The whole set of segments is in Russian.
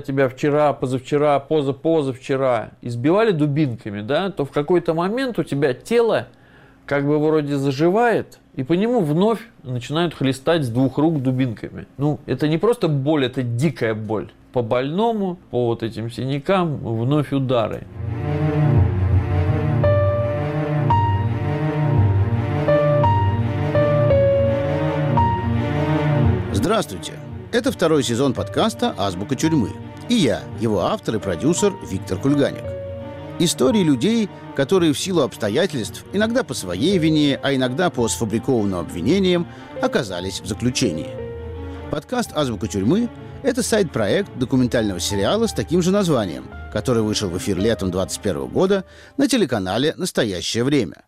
тебя вчера, позавчера, позапозавчера избивали дубинками, да, то в какой-то момент у тебя тело как бы вроде заживает, и по нему вновь начинают хлестать с двух рук дубинками. Ну, это не просто боль, это дикая боль. По больному, по вот этим синякам вновь удары. Здравствуйте! Это второй сезон подкаста «Азбука тюрьмы». И я, его автор и продюсер Виктор Кульганик. Истории людей, которые в силу обстоятельств, иногда по своей вине, а иногда по сфабрикованным обвинениям, оказались в заключении. Подкаст «Азбука тюрьмы» — это сайт-проект документального сериала с таким же названием, который вышел в эфир летом 2021 года на телеканале «Настоящее время».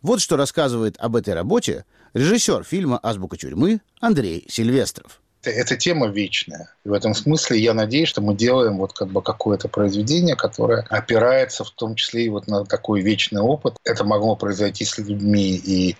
Вот что рассказывает об этой работе режиссер фильма «Азбука тюрьмы» Андрей Сильвестров эта тема вечная. И в этом смысле я надеюсь, что мы делаем вот как бы какое-то произведение, которое опирается в том числе и вот на такой вечный опыт. Это могло произойти с людьми и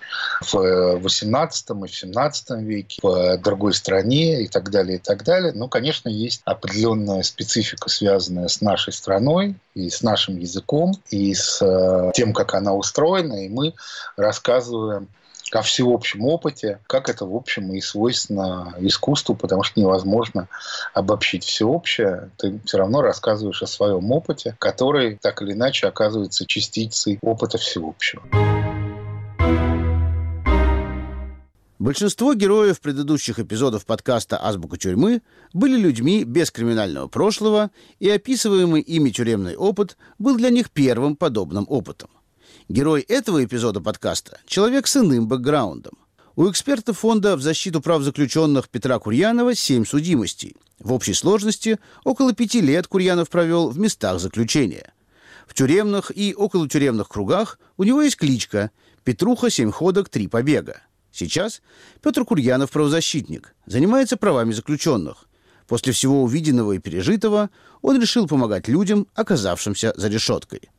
в 18 и в 17 веке, в другой стране и так далее, и так далее. Но, конечно, есть определенная специфика, связанная с нашей страной и с нашим языком, и с э, тем, как она устроена, и мы рассказываем о всеобщем опыте, как это, в общем, и свойственно искусству, потому что невозможно обобщить всеобщее. Ты все равно рассказываешь о своем опыте, который так или иначе оказывается частицей опыта всеобщего. Большинство героев предыдущих эпизодов подкаста «Азбука тюрьмы» были людьми без криминального прошлого, и описываемый ими тюремный опыт был для них первым подобным опытом. Герой этого эпизода подкаста – человек с иным бэкграундом. У эксперта фонда в защиту прав заключенных Петра Курьянова семь судимостей. В общей сложности около пяти лет Курьянов провел в местах заключения. В тюремных и околотюремных кругах у него есть кличка «Петруха, семь ходок, три побега». Сейчас Петр Курьянов правозащитник, занимается правами заключенных. После всего увиденного и пережитого он решил помогать людям, оказавшимся за решеткой.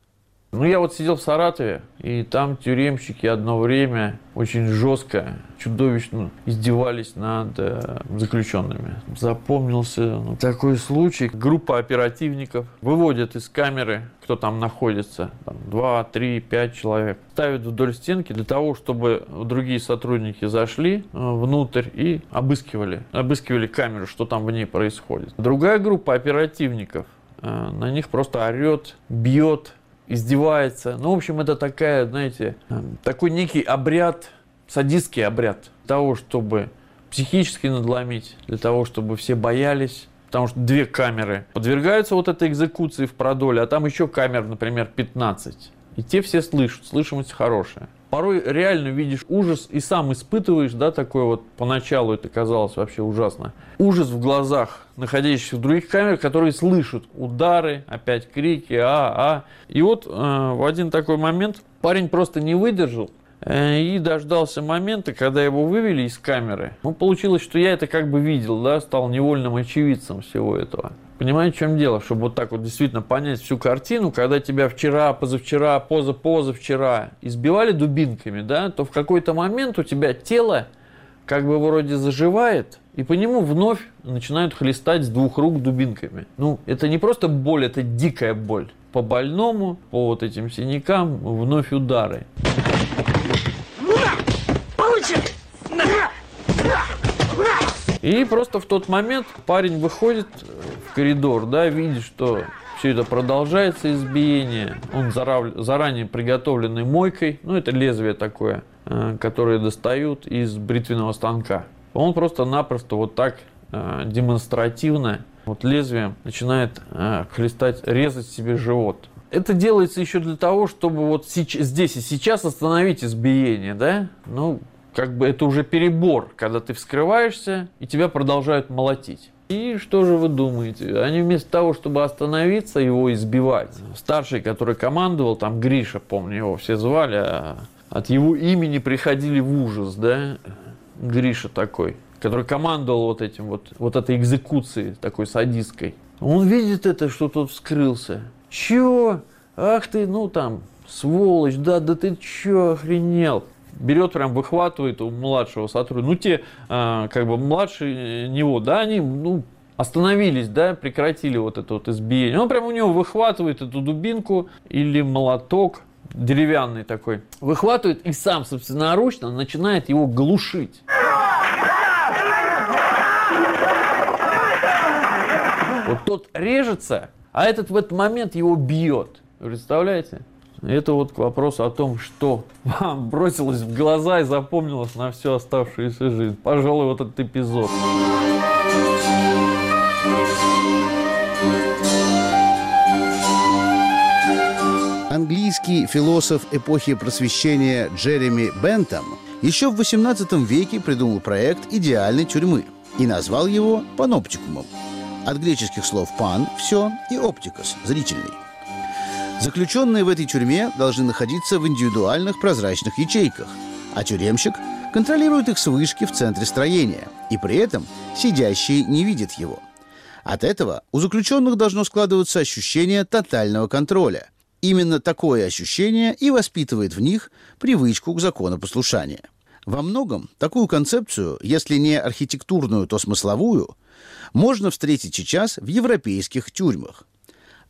Ну, я вот сидел в Саратове, и там тюремщики одно время очень жестко, чудовищно издевались над э, заключенными. Запомнился ну, такой случай. Группа оперативников выводят из камеры, кто там находится, там, 2, 3, 5 человек, ставят вдоль стенки для того, чтобы другие сотрудники зашли э, внутрь и обыскивали, обыскивали камеру, что там в ней происходит. Другая группа оперативников э, на них просто орет, бьет, издевается. Ну, в общем, это такая, знаете, такой некий обряд, садистский обряд того, чтобы психически надломить, для того, чтобы все боялись, потому что две камеры подвергаются вот этой экзекуции в продоле, а там еще камер, например, 15. И те все слышат, слышимость хорошая порой реально видишь ужас и сам испытываешь, да, такой вот, поначалу это казалось вообще ужасно. Ужас в глазах находящихся в других камерах, которые слышат удары, опять крики, а, а. И вот э, в один такой момент парень просто не выдержал, э, и дождался момента, когда его вывели из камеры. Ну, получилось, что я это как бы видел, да, стал невольным очевидцем всего этого. Понимаете, в чем дело? Чтобы вот так вот действительно понять всю картину, когда тебя вчера, позавчера, поза-позавчера избивали дубинками, да, то в какой-то момент у тебя тело как бы вроде заживает, и по нему вновь начинают хлестать с двух рук дубинками. Ну, это не просто боль, это дикая боль. По больному, по вот этим синякам вновь удары. И просто в тот момент парень выходит в коридор, да, видит, что все это продолжается избиение. Он заранее приготовленный мойкой, ну это лезвие такое, э, которое достают из бритвенного станка. Он просто-напросто вот так э, демонстративно вот лезвием начинает э, хлестать, резать себе живот. Это делается еще для того, чтобы вот здесь и сейчас остановить избиение, да? Ну, как бы это уже перебор, когда ты вскрываешься, и тебя продолжают молотить. И что же вы думаете? Они вместо того, чтобы остановиться, его избивать. Старший, который командовал, там Гриша, помню, его все звали, а от его имени приходили в ужас, да? Гриша такой, который командовал вот этим вот, вот этой экзекуцией такой садистской. Он видит это, что тот вскрылся. Чего? Ах ты, ну там, сволочь, да, да ты чё, охренел? Берет, прям выхватывает у младшего сотрудника. Ну, те, а, как бы, младшие него, да, они, ну, остановились, да, прекратили вот это вот избиение. Он прямо у него выхватывает эту дубинку или молоток, деревянный такой, выхватывает и сам собственноручно начинает его глушить. Вот тот режется, а этот в этот момент его бьет. Представляете? Это вот к вопросу о том, что вам бросилось в глаза и запомнилось на всю оставшуюся жизнь. Пожалуй, вот этот эпизод. Английский философ эпохи просвещения Джереми Бентам еще в XVIII веке придумал проект идеальной тюрьмы и назвал его паноптикумом. От греческих слов «пан» – «все» и «оптикос» – «зрительный». Заключенные в этой тюрьме должны находиться в индивидуальных прозрачных ячейках, а тюремщик контролирует их с вышки в центре строения, и при этом сидящий не видит его. От этого у заключенных должно складываться ощущение тотального контроля. Именно такое ощущение и воспитывает в них привычку к законопослушанию. Во многом такую концепцию, если не архитектурную, то смысловую, можно встретить сейчас в европейских тюрьмах.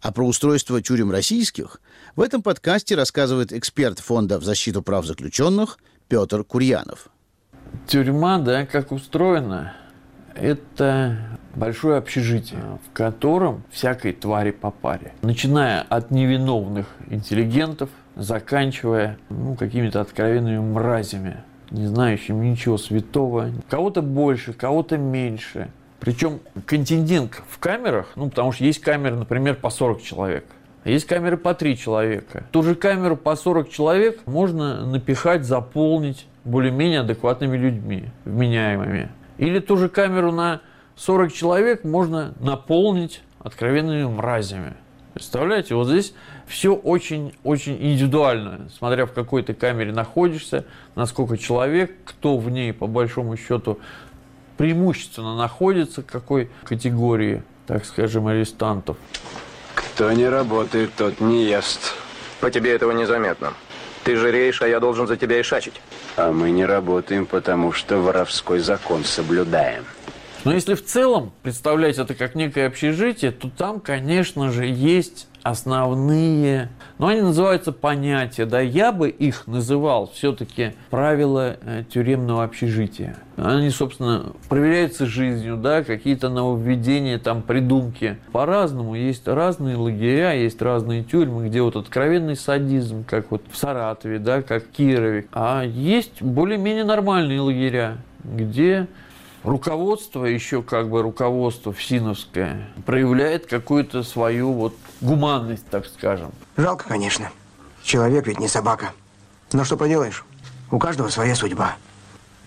А про устройство тюрем российских в этом подкасте рассказывает эксперт Фонда в защиту прав заключенных Петр Курьянов. Тюрьма, да, как устроена, это большое общежитие, в котором всякой твари по паре. Начиная от невиновных интеллигентов, заканчивая ну, какими-то откровенными мразями, не знающими ничего святого. Кого-то больше, кого-то меньше – причем контингент в камерах, ну, потому что есть камеры, например, по 40 человек. Есть камеры по 3 человека. Ту же камеру по 40 человек можно напихать, заполнить более-менее адекватными людьми, вменяемыми. Или ту же камеру на 40 человек можно наполнить откровенными мразями. Представляете, вот здесь все очень-очень индивидуально, смотря в какой ты камере находишься, насколько человек, кто в ней по большому счету преимущественно находится, какой категории, так скажем, арестантов. Кто не работает, тот не ест. По тебе этого незаметно. Ты жиреешь, а я должен за тебя и шачить. А мы не работаем, потому что воровской закон соблюдаем. Но если в целом представлять это как некое общежитие, то там, конечно же, есть основные, но они называются понятия, да, я бы их называл все-таки правила э, тюремного общежития. Они, собственно, проверяются жизнью, да, какие-то нововведения, там, придумки. По-разному, есть разные лагеря, есть разные тюрьмы, где вот откровенный садизм, как вот в Саратове, да, как в Кирове. А есть более-менее нормальные лагеря, где руководство, еще как бы руководство ФСИНовское, проявляет какую-то свою вот гуманность, так скажем. Жалко, конечно. Человек ведь не собака. Но что поделаешь, у каждого своя судьба.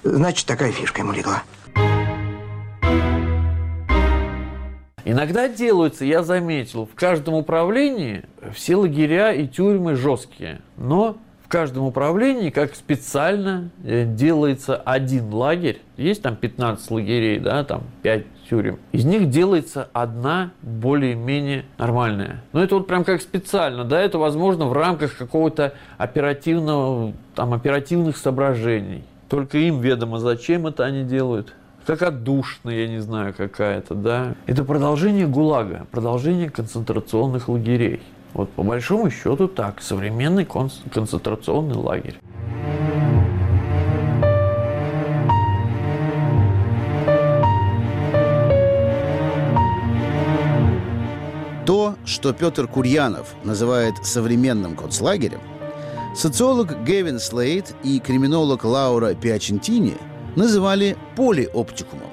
Значит, такая фишка ему легла. Иногда делаются, я заметил, в каждом управлении все лагеря и тюрьмы жесткие. Но в каждом управлении как специально э, делается один лагерь. Есть там 15 лагерей, да, там 5 тюрем. Из них делается одна более-менее нормальная. Но это вот прям как специально, да, это возможно в рамках какого-то оперативного, там, оперативных соображений. Только им ведомо, зачем это они делают. Как отдушная, я не знаю, какая-то, да. Это продолжение ГУЛАГа, продолжение концентрационных лагерей. Вот по большому счету так, современный концентрационный лагерь. То, что Петр Курьянов называет современным концлагерем, социолог Гевин Слейд и криминолог Лаура Пиачентини называли полиоптикумом.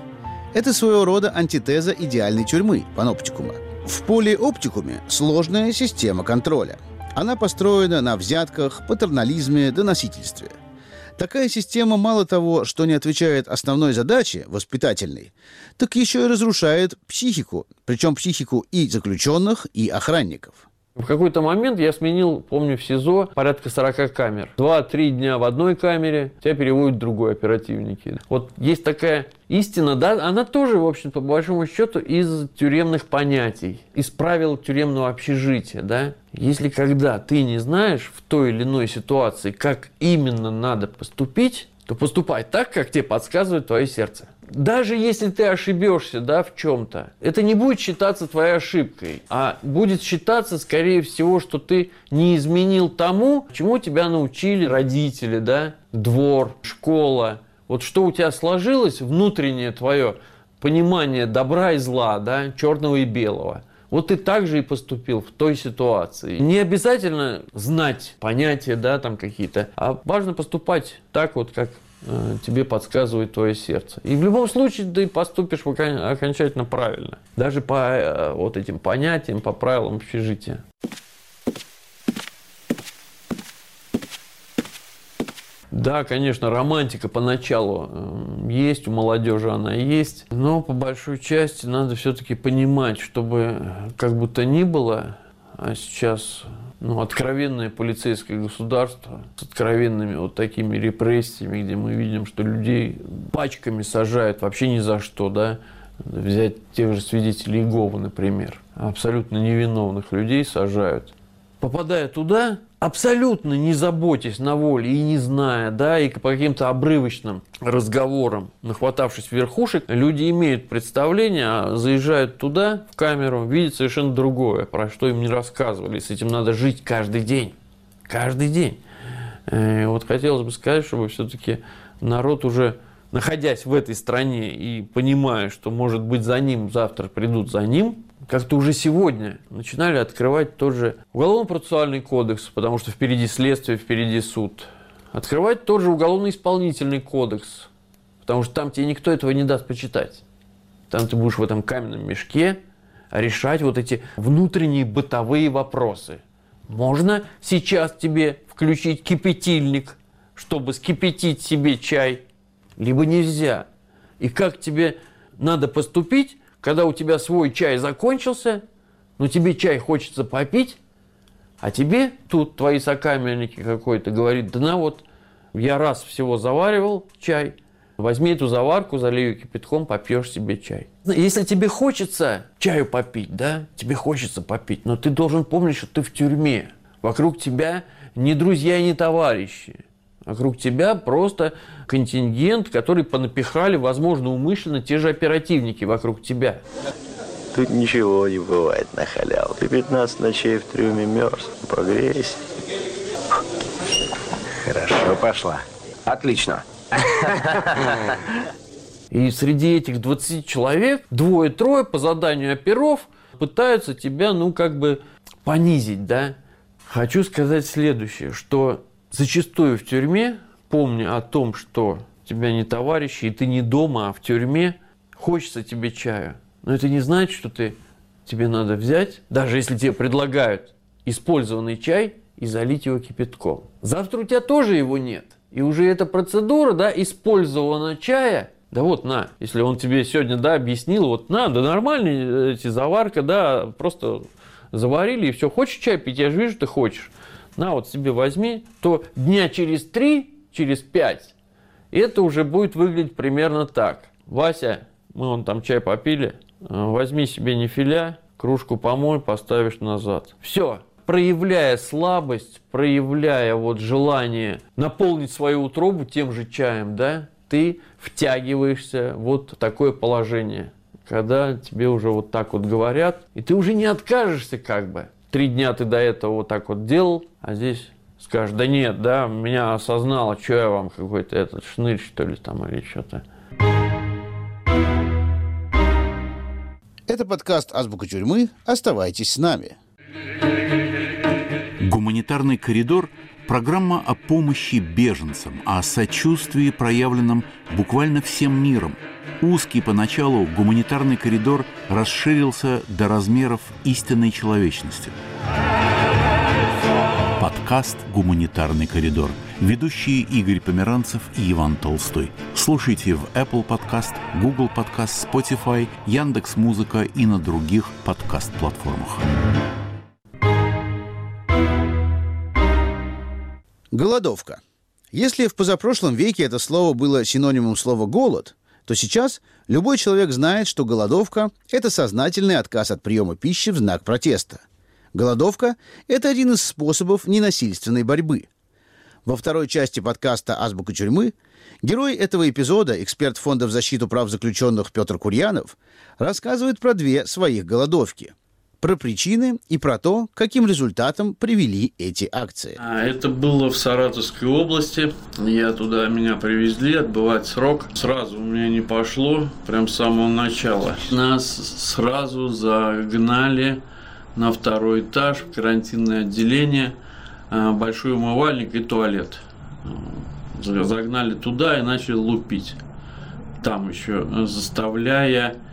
Это своего рода антитеза идеальной тюрьмы, паноптикума – в полиоптикуме сложная система контроля. Она построена на взятках, патернализме, доносительстве. Такая система мало того, что не отвечает основной задаче, воспитательной, так еще и разрушает психику, причем психику и заключенных, и охранников – в какой-то момент я сменил, помню, в СИЗО порядка 40 камер. Два-три дня в одной камере, тебя переводят в другой оперативники. Вот есть такая истина, да, она тоже, в общем, по большому счету, из тюремных понятий, из правил тюремного общежития, да. Если когда ты не знаешь в той или иной ситуации, как именно надо поступить, то поступай так, как тебе подсказывает твое сердце. Даже если ты ошибешься да, в чем-то, это не будет считаться твоей ошибкой, а будет считаться, скорее всего, что ты не изменил тому, чему тебя научили родители, да, двор, школа. Вот что у тебя сложилось, внутреннее твое понимание добра и зла, да, черного и белого – вот ты так же и поступил в той ситуации. Не обязательно знать понятия, да, там какие-то, а важно поступать так вот, как тебе подсказывает твое сердце. И в любом случае ты поступишь окончательно правильно. Даже по э, вот этим понятиям, по правилам общежития. Да, конечно, романтика поначалу э, есть, у молодежи она есть, но по большой части надо все-таки понимать, чтобы э, как будто ни было, а сейчас ну, откровенное полицейское государство с откровенными вот такими репрессиями, где мы видим, что людей пачками сажают вообще ни за что, да, взять тех же свидетелей Иеговы, например, абсолютно невиновных людей сажают. Попадая туда, абсолютно не заботясь на воле и не зная, да, и по каким-то обрывочным разговорам, нахватавшись верхушек, люди имеют представление, а заезжают туда, в камеру, видят совершенно другое, про что им не рассказывали. С этим надо жить каждый день. Каждый день. И э, вот хотелось бы сказать, чтобы все-таки народ уже находясь в этой стране и понимая, что, может быть, за ним завтра придут за ним, как-то уже сегодня начинали открывать тот же уголовно-процессуальный кодекс, потому что впереди следствие, впереди суд. Открывать тот же уголовно-исполнительный кодекс, потому что там тебе никто этого не даст почитать. Там ты будешь в этом каменном мешке решать вот эти внутренние бытовые вопросы. Можно сейчас тебе включить кипятильник, чтобы скипятить себе чай, либо нельзя. И как тебе надо поступить, когда у тебя свой чай закончился, но тебе чай хочется попить, а тебе тут твои сокамерники какой-то говорит, да на вот, я раз всего заваривал чай, возьми эту заварку, залей ее кипятком, попьешь себе чай. Если тебе хочется чаю попить, да, тебе хочется попить, но ты должен помнить, что ты в тюрьме. Вокруг тебя не друзья и не товарищи. Вокруг тебя просто контингент, который понапихали, возможно, умышленно те же оперативники вокруг тебя. Тут ничего не бывает на халяву. Ты 15 ночей в трюме мерз. Погрейся. Хорошо пошла. Отлично. И среди этих 20 человек двое-трое по заданию оперов пытаются тебя, ну, как бы понизить, да. Хочу сказать следующее, что зачастую в тюрьме, помня о том, что тебя не товарищи, и ты не дома, а в тюрьме, хочется тебе чаю. Но это не значит, что ты, тебе надо взять, даже если тебе предлагают использованный чай, и залить его кипятком. Завтра у тебя тоже его нет. И уже эта процедура, да, использована чая, да вот на, если он тебе сегодня, да, объяснил, вот на, да нормальные эти заварка, да, просто заварили и все. Хочешь чай пить? Я же вижу, ты хочешь на вот себе возьми, то дня через три, через пять, это уже будет выглядеть примерно так. Вася, мы вон там чай попили, э, возьми себе нефиля, кружку помой, поставишь назад. Все, проявляя слабость, проявляя вот желание наполнить свою утробу тем же чаем, да, ты втягиваешься вот в такое положение, когда тебе уже вот так вот говорят, и ты уже не откажешься как бы три дня ты до этого вот так вот делал, а здесь скажешь, да нет, да, меня осознало, что я вам какой-то этот шнырь, что ли, там, или что-то. Это подкаст «Азбука тюрьмы». Оставайтесь с нами. Гуманитарный коридор – программа о помощи беженцам, о сочувствии, проявленном буквально всем миром – Узкий поначалу гуманитарный коридор расширился до размеров истинной человечности. Подкаст «Гуманитарный коридор». Ведущие Игорь Померанцев и Иван Толстой. Слушайте в Apple Podcast, Google Podcast, Spotify, Яндекс Музыка и на других подкаст-платформах. Голодовка. Если в позапрошлом веке это слово было синонимом слова «голод», то сейчас любой человек знает, что голодовка – это сознательный отказ от приема пищи в знак протеста. Голодовка – это один из способов ненасильственной борьбы. Во второй части подкаста «Азбука тюрьмы» герой этого эпизода, эксперт Фонда в защиту прав заключенных Петр Курьянов, рассказывает про две своих голодовки – про причины и про то, каким результатом привели эти акции. А, Это было в Саратовской области. Я туда меня привезли отбывать срок. Сразу у меня не пошло, прям с самого начала. Нас сразу загнали на второй этаж в карантинное отделение, а, большой умывальник и туалет. Загнали туда и начали лупить. Там еще заставляя Э,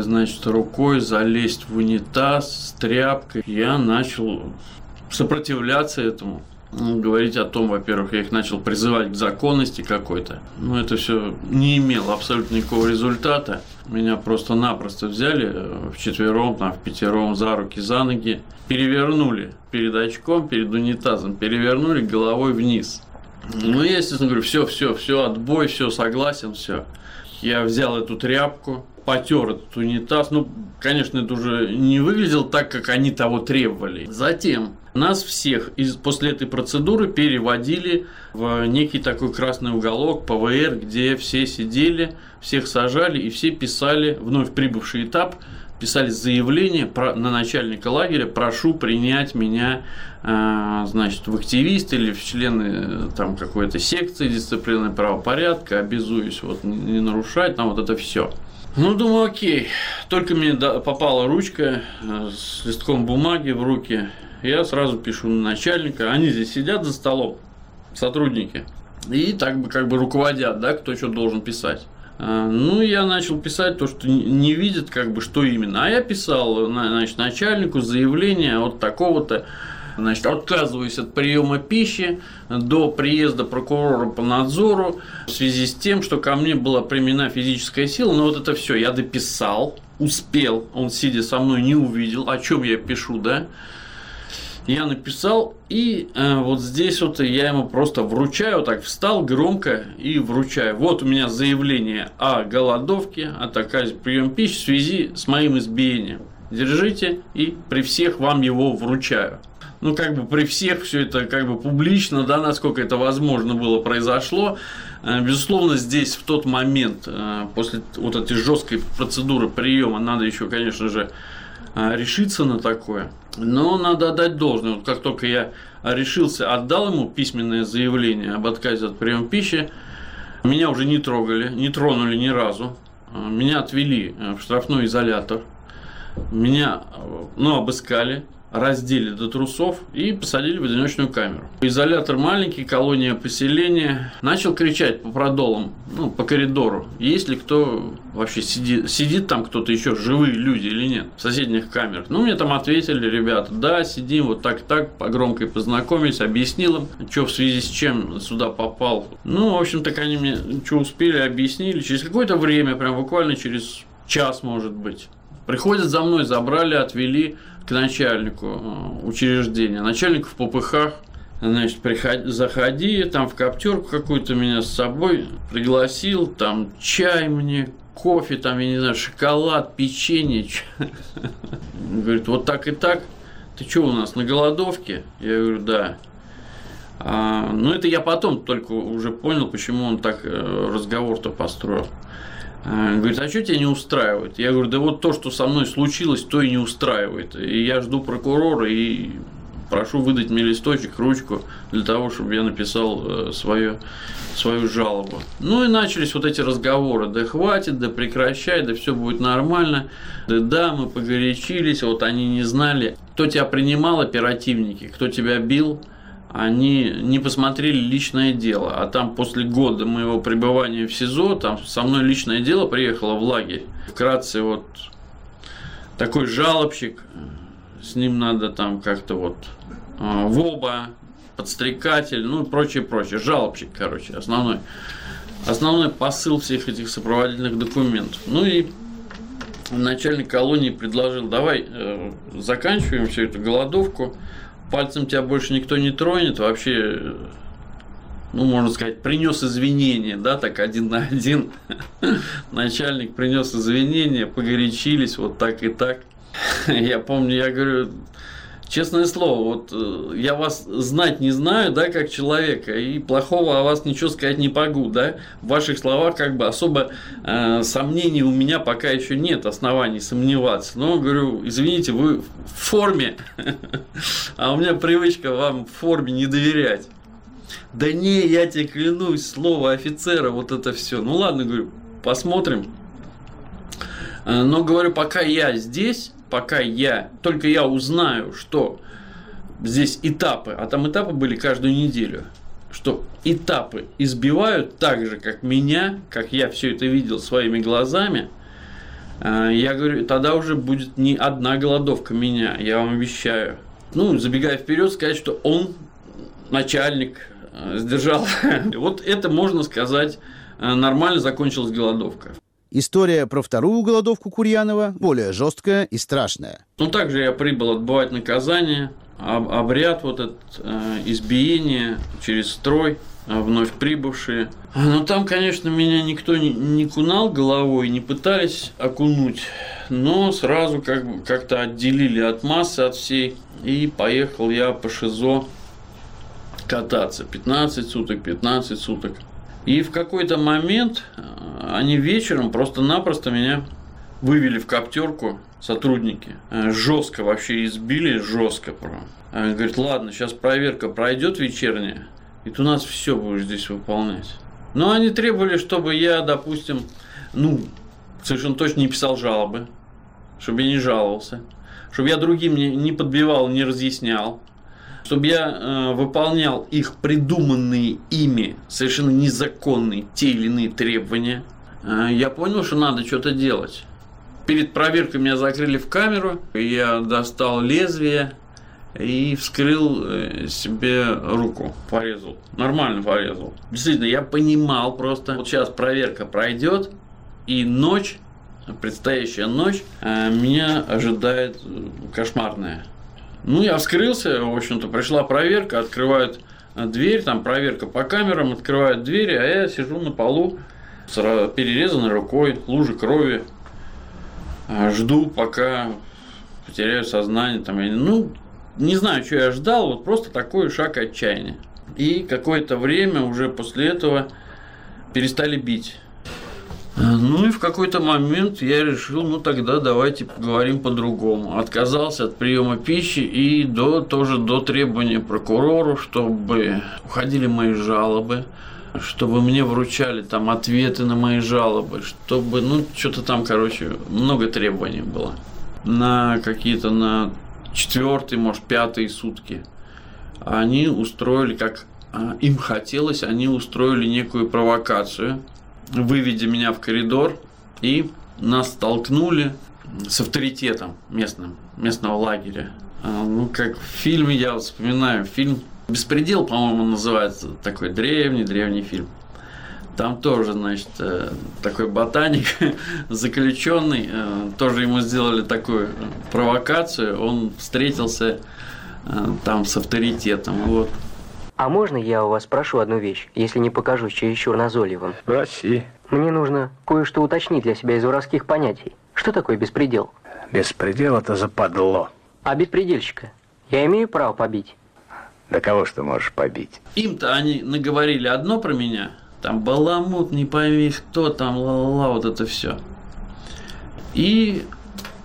значит, рукой залезть в унитаз с тряпкой. Я начал сопротивляться этому. Ну, говорить о том, во-первых, я их начал призывать к законности какой-то. Но это все не имело абсолютно никакого результата. Меня просто-напросто взяли э, в четвером, там, в пятером за руки, за ноги, перевернули перед очком, перед унитазом, перевернули головой вниз. Ну, я, естественно, говорю, все, все, все, отбой, все, согласен, все. Я взял эту тряпку, потер этот унитаз. Ну, конечно, это уже не выглядело так, как они того требовали. Затем нас всех из, после этой процедуры переводили в некий такой красный уголок ПВР, где все сидели, всех сажали и все писали, вновь прибывший этап, писали заявление про, на начальника лагеря, прошу принять меня, э, значит, в активист или в члены э, там какой-то секции дисциплины правопорядка, обязуюсь вот не нарушать, там вот это все. Ну, думаю, окей. Только мне попала ручка э, с листком бумаги в руки. Я сразу пишу на начальника. Они здесь сидят за столом, сотрудники. И так бы как бы руководят, да, кто что должен писать. Э, ну, я начал писать то, что не видят, как бы, что именно. А я писал, значит, начальнику заявление от такого-то Значит, отказываюсь от приема пищи до приезда прокурора по надзору в связи с тем, что ко мне была применена физическая сила. Но вот это все я дописал, успел, он сидя со мной не увидел, о чем я пишу, да. Я написал, и э, вот здесь вот я ему просто вручаю, так встал громко и вручаю. Вот у меня заявление о голодовке, о отказе прием пищи в связи с моим избиением. Держите, и при всех вам его вручаю ну, как бы при всех все это как бы публично, да, насколько это возможно было, произошло. Э, безусловно, здесь в тот момент, э, после вот этой жесткой процедуры приема, надо еще, конечно же, э, решиться на такое. Но надо отдать должное. Вот как только я решился, отдал ему письменное заявление об отказе от приема пищи, меня уже не трогали, не тронули ни разу. Меня отвели в штрафной изолятор. Меня, ну, обыскали, раздели до трусов и посадили в одиночную камеру. Изолятор маленький, колония поселения. Начал кричать по продолам, ну, по коридору. Есть ли кто вообще сидит, сидит там кто-то еще, живые люди или нет, в соседних камерах. Ну, мне там ответили ребята, да, сидим вот так так, по громкой познакомились, объяснил им, что в связи с чем сюда попал. Ну, в общем, так они мне что успели, объяснили. Через какое-то время, прям буквально через час, может быть, приходят за мной, забрали, отвели к начальнику э, учреждения. Начальник в попыхах, значит, приходи, заходи, там в коптерку какую-то меня с собой пригласил, там чай мне, кофе, там, я не знаю, шоколад, печенье. Говорит, вот так и так. Ты что у нас на голодовке? Я говорю, да. А, ну, это я потом только уже понял, почему он так э, разговор-то построил. А, говорит, а что тебя не устраивает? Я говорю, да вот то, что со мной случилось, то и не устраивает. И я жду прокурора и прошу выдать мне листочек, ручку для того, чтобы я написал свое, э, свою жалобу. Ну и начались вот эти разговоры. Да хватит, да прекращай, да все будет нормально. Да да, мы погорячились, вот они не знали, кто тебя принимал, оперативники, кто тебя бил – они не посмотрели личное дело. А там после года моего пребывания в СИЗО, там со мной личное дело приехало в лагерь. Вкратце вот такой жалобщик, с ним надо там как-то вот э, ВОБА, подстрекатель, ну и прочее, прочее. Жалобщик, короче, основной. Основной посыл всех этих сопроводительных документов. Ну и начальник колонии предложил, давай э, заканчиваем всю эту голодовку, пальцем тебя больше никто не тронет, вообще, ну, можно сказать, принес извинения, да, так один на один. Начальник принес извинения, погорячились, вот так и так. Я помню, я говорю, Честное слово, вот э, я вас знать не знаю, да, как человека, и плохого о вас ничего сказать не могу, да. В ваших словах как бы особо э, сомнений у меня пока еще нет оснований сомневаться. Но говорю, извините, вы в форме, а у меня привычка вам в форме не доверять. Да не, я тебе клянусь, слово офицера, вот это все. Ну ладно, говорю, посмотрим. Э, но говорю, пока я здесь, пока я, только я узнаю, что здесь этапы, а там этапы были каждую неделю, что этапы избивают так же, как меня, как я все это видел своими глазами, э, я говорю, тогда уже будет не одна голодовка меня, я вам обещаю. Ну, забегая вперед, сказать, что он начальник э, сдержал. Вот это можно сказать э, нормально закончилась голодовка. История про вторую голодовку Курьянова более жесткая и страшная. Ну, также я прибыл отбывать наказание, обряд вот этот, э, избиение через строй, э, вновь прибывшие. Но там, конечно, меня никто не, не кунал головой, не пытались окунуть, но сразу как, как-то отделили от массы, от всей, и поехал я по ШИЗО кататься. 15 суток, 15 суток. И в какой-то момент э, они вечером просто-напросто меня вывели в коптерку сотрудники. Э, жестко вообще избили, жестко прям. Они говорят, ладно, сейчас проверка пройдет вечерняя, и ты у нас все будешь здесь выполнять. Но они требовали, чтобы я, допустим, ну, совершенно точно не писал жалобы, чтобы я не жаловался, чтобы я другим не, не подбивал, не разъяснял, чтобы я э, выполнял их придуманные ими совершенно незаконные те или иные требования, э, я понял, что надо что-то делать. Перед проверкой меня закрыли в камеру, я достал лезвие и вскрыл э, себе руку, порезал. Нормально порезал. Действительно, я понимал просто, вот сейчас проверка пройдет, и ночь, предстоящая ночь, э, меня ожидает э, кошмарная. Ну, я вскрылся, в общем-то, пришла проверка, открывают дверь, там проверка по камерам, открывают двери, а я сижу на полу с перерезанной рукой, лужи крови, а, жду, пока потеряю сознание. Там, ну, не знаю, что я ждал, вот просто такой шаг отчаяния. И какое-то время уже после этого перестали бить. Ну и в какой-то момент я решил, ну тогда давайте поговорим по-другому. Отказался от приема пищи и до, тоже до требования прокурору, чтобы уходили мои жалобы, чтобы мне вручали там ответы на мои жалобы, чтобы, ну, что-то там, короче, много требований было. На какие-то, на четвертый, может, пятые сутки. Они устроили, как а, им хотелось, они устроили некую провокацию – выведя меня в коридор, и нас столкнули с авторитетом местным, местного лагеря. А, ну, как в фильме, я вспоминаю, фильм «Беспредел», по-моему, называется, такой древний-древний фильм. Там тоже, значит, э, такой ботаник, заключенный, э, тоже ему сделали такую провокацию, он встретился э, там с авторитетом, вот. А можно я у вас спрошу одну вещь, если не покажусь чересчур назойливым? Проси. Мне нужно кое-что уточнить для себя из воровских понятий. Что такое беспредел? Беспредел – это западло. А беспредельщика? Я имею право побить? Да кого ж ты можешь побить? Им-то они наговорили одно про меня. Там баламут, не пойми кто там, ла-ла-ла, вот это все. И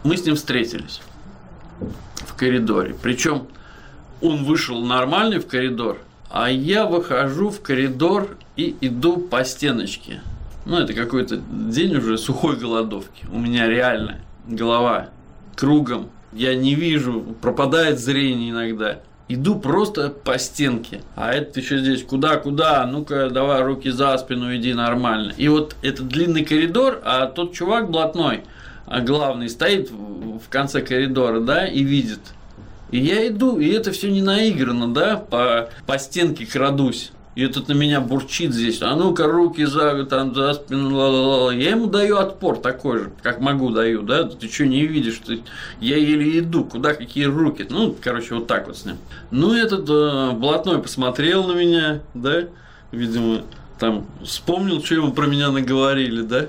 мы с ним встретились в коридоре. Причем он вышел нормальный в коридор – а я выхожу в коридор и иду по стеночке. Ну, это какой-то день уже сухой голодовки. У меня реально голова кругом. Я не вижу, пропадает зрение иногда. Иду просто по стенке. А это еще здесь куда-куда? Ну-ка, давай руки за спину, иди нормально. И вот этот длинный коридор, а тот чувак блатной, а главный, стоит в конце коридора, да, и видит – и я иду, и это все не наиграно, да, по, по стенке крадусь. И этот на меня бурчит здесь. А ну-ка, руки за, там, за спину, ла -ла -ла. Я ему даю отпор такой же, как могу даю, да. Ты что, не видишь? Ты... Я еле иду, куда какие руки. Ну, короче, вот так вот с ним. Ну, этот э, блатной посмотрел на меня, да, видимо, там вспомнил, что ему про меня наговорили, да.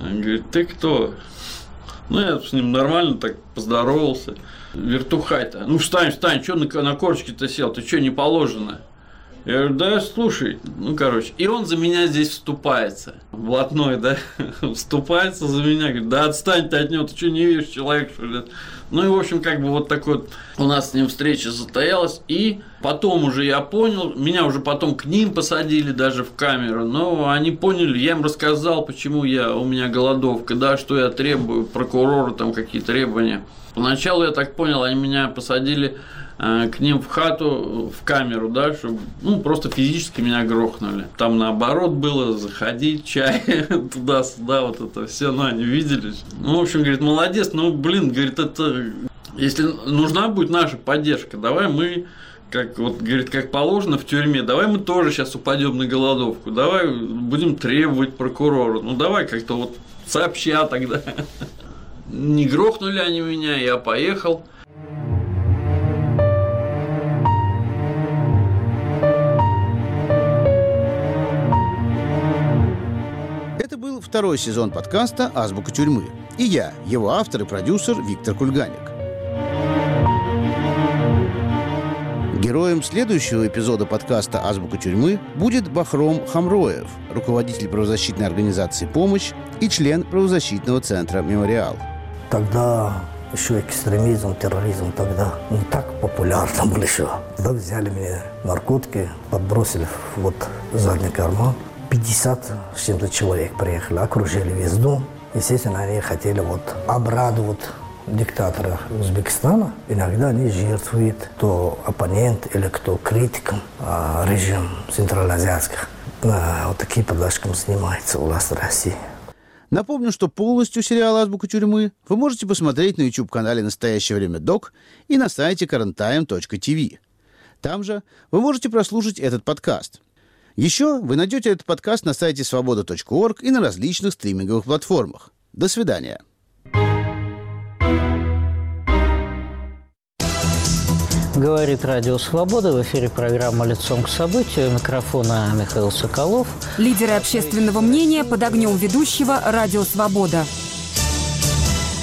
Он говорит, ты кто? Ну, я с ним нормально так поздоровался. Вертухай-то? Ну, встань, встань, что на, на корочке-то сел? Ты что, не положено? Я говорю, да, слушай, ну, короче. И он за меня здесь вступается. Блатной, да, вступается за меня. Говорит, да отстань ты от него, ты что, не видишь, человек, что ли? Ну, и, в общем, как бы вот такой вот у нас с ним встреча состоялась. И потом уже я понял, меня уже потом к ним посадили даже в камеру. Но они поняли, я им рассказал, почему я, у меня голодовка, да, что я требую, прокурору там какие требования. Поначалу, я так понял, они меня посадили к ним в хату, в камеру, да, чтобы, ну, просто физически меня грохнули. Там наоборот было, заходить, чай, туда-сюда, вот это все, ну, они видели. Ну, в общем, говорит, молодец, ну, блин, говорит, это, если нужна будет наша поддержка, давай мы как вот говорит, как положено в тюрьме, давай мы тоже сейчас упадем на голодовку, давай будем требовать прокурора, ну давай как-то вот сообща тогда. Не грохнули они меня, я поехал. Второй сезон подкаста «Азбука тюрьмы». И я, его автор и продюсер Виктор Кульганик. Героем следующего эпизода подкаста «Азбука тюрьмы» будет Бахром Хамроев, руководитель правозащитной организации «Помощь» и член правозащитного центра «Мемориал». Тогда еще экстремизм, терроризм тогда не так популярно был еще. Тогда взяли меня наркотики, подбросили вот задний карман – 50 с чем-то человек приехали, окружили весь дом. Естественно, они хотели вот обрадовать диктатора Узбекистана. Иногда они жертвуют кто оппонент или кто критик а, режим центральноазиатских. А, вот такие подачками занимается власть России. Напомню, что полностью сериал «Азбука тюрьмы» вы можете посмотреть на YouTube-канале «Настоящее время док» и на сайте currenttime.tv. Там же вы можете прослушать этот подкаст – еще вы найдете этот подкаст на сайте свобода.орг и на различных стриминговых платформах. До свидания. Говорит Радио Свобода. В эфире программа «Лицом к событию». Микрофона Михаил Соколов. Лидеры общественного мнения под огнем ведущего «Радио Свобода».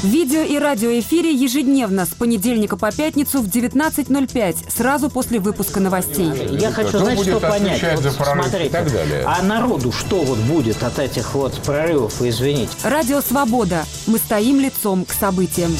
Видео и радиоэфире ежедневно с понедельника по пятницу в 19.05, сразу после выпуска новостей. Я хочу, знать, что понять. Вот, смотрите, и так далее. А народу что вот будет от этих вот прорывов, извините? Радио «Свобода». Мы стоим лицом к событиям.